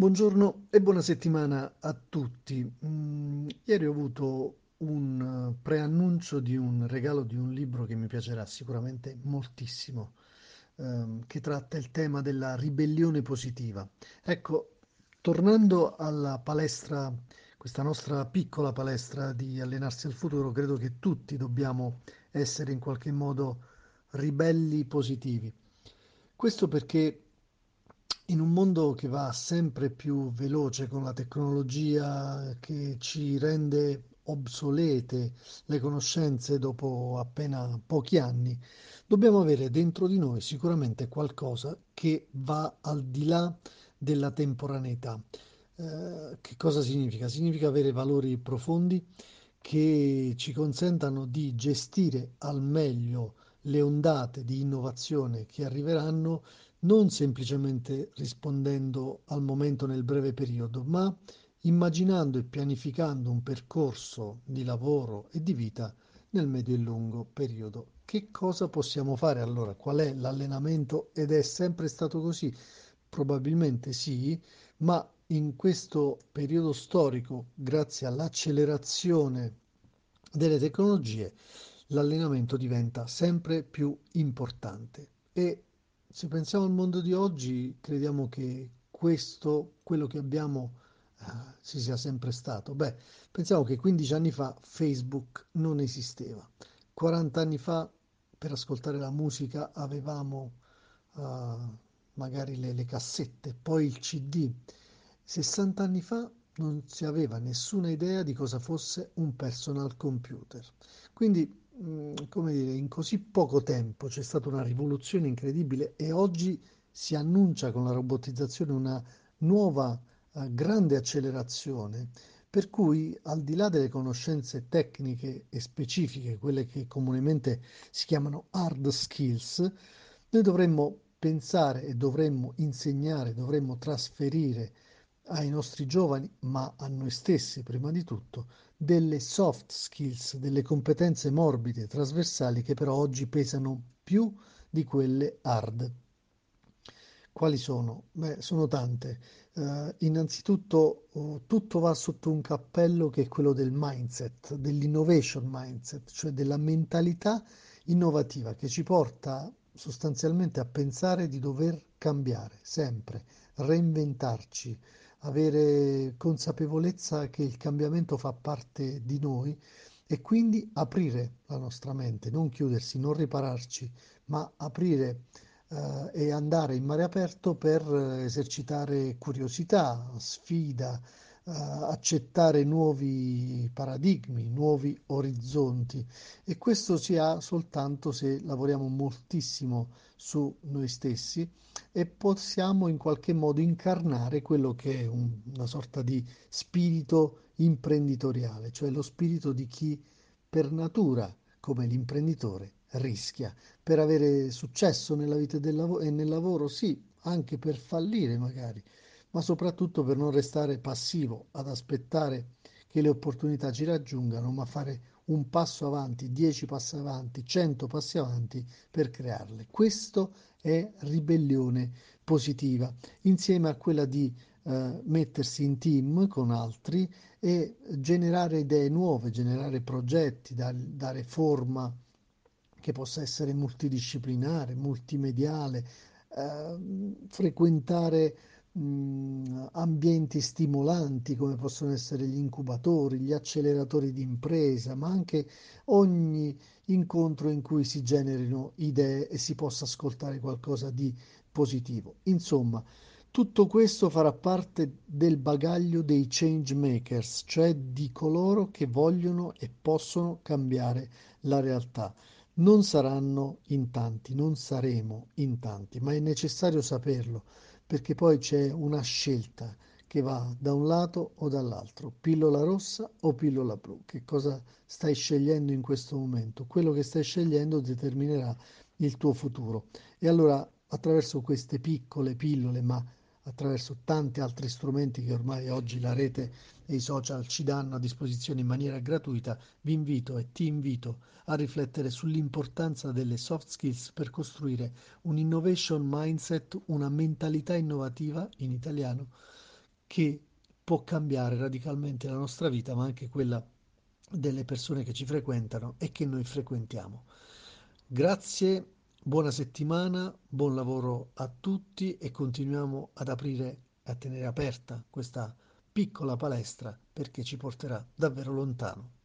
Buongiorno e buona settimana a tutti. Mm, ieri ho avuto un eh, preannuncio di un regalo di un libro che mi piacerà sicuramente moltissimo, ehm, che tratta il tema della ribellione positiva. Ecco, tornando alla palestra, questa nostra piccola palestra di allenarsi al futuro, credo che tutti dobbiamo essere in qualche modo ribelli positivi. Questo perché in un mondo che va sempre più veloce con la tecnologia che ci rende obsolete le conoscenze dopo appena pochi anni, dobbiamo avere dentro di noi sicuramente qualcosa che va al di là della temporaneità. Eh, che cosa significa? Significa avere valori profondi che ci consentano di gestire al meglio le ondate di innovazione che arriveranno non semplicemente rispondendo al momento nel breve periodo, ma immaginando e pianificando un percorso di lavoro e di vita nel medio e lungo periodo. Che cosa possiamo fare allora? Qual è l'allenamento? Ed è sempre stato così? Probabilmente sì, ma in questo periodo storico, grazie all'accelerazione delle tecnologie, l'allenamento diventa sempre più importante e se pensiamo al mondo di oggi, crediamo che questo, quello che abbiamo, eh, ci sia sempre stato. Beh, pensiamo che 15 anni fa Facebook non esisteva. 40 anni fa per ascoltare la musica avevamo eh, magari le, le cassette, poi il CD. 60 anni fa non si aveva nessuna idea di cosa fosse un personal computer. Quindi come dire, in così poco tempo c'è stata una rivoluzione incredibile e oggi si annuncia con la robotizzazione una nuova eh, grande accelerazione, per cui al di là delle conoscenze tecniche e specifiche, quelle che comunemente si chiamano hard skills, noi dovremmo pensare e dovremmo insegnare, dovremmo trasferire ai nostri giovani, ma a noi stessi prima di tutto, delle soft skills, delle competenze morbide, trasversali che però oggi pesano più di quelle hard. Quali sono? Beh, sono tante. Uh, innanzitutto uh, tutto va sotto un cappello che è quello del mindset, dell'innovation mindset, cioè della mentalità innovativa che ci porta sostanzialmente a pensare di dover cambiare sempre, reinventarci, avere consapevolezza che il cambiamento fa parte di noi e quindi aprire la nostra mente, non chiudersi, non ripararci, ma aprire eh, e andare in mare aperto per esercitare curiosità, sfida, eh, accettare nuovi paradigmi, nuovi orizzonti. E questo si ha soltanto se lavoriamo moltissimo su noi stessi e possiamo in qualche modo incarnare quello che è un, una sorta di spirito imprenditoriale, cioè lo spirito di chi per natura, come l'imprenditore, rischia. Per avere successo nella vita e, lav- e nel lavoro, sì, anche per fallire magari, ma soprattutto per non restare passivo ad aspettare che le opportunità ci raggiungano, ma fare un passo avanti, dieci passi avanti, cento passi avanti per crearle. Questo è ribellione positiva, insieme a quella di eh, mettersi in team con altri e generare idee nuove, generare progetti, dar, dare forma che possa essere multidisciplinare, multimediale, eh, frequentare mh, ambienti stimolanti come possono essere gli incubatori, gli acceleratori di impresa, ma anche ogni incontro in cui si generino idee e si possa ascoltare qualcosa di positivo. Insomma, tutto questo farà parte del bagaglio dei change makers, cioè di coloro che vogliono e possono cambiare la realtà. Non saranno in tanti, non saremo in tanti, ma è necessario saperlo perché poi c'è una scelta che va da un lato o dall'altro, pillola rossa o pillola blu. Che cosa stai scegliendo in questo momento? Quello che stai scegliendo determinerà il tuo futuro. E allora attraverso queste piccole pillole, ma attraverso tanti altri strumenti che ormai oggi la rete e i social ci danno a disposizione in maniera gratuita, vi invito e ti invito a riflettere sull'importanza delle soft skills per costruire un innovation mindset, una mentalità innovativa in italiano che può cambiare radicalmente la nostra vita, ma anche quella delle persone che ci frequentano e che noi frequentiamo. Grazie, buona settimana, buon lavoro a tutti e continuiamo ad aprire e a tenere aperta questa piccola palestra perché ci porterà davvero lontano.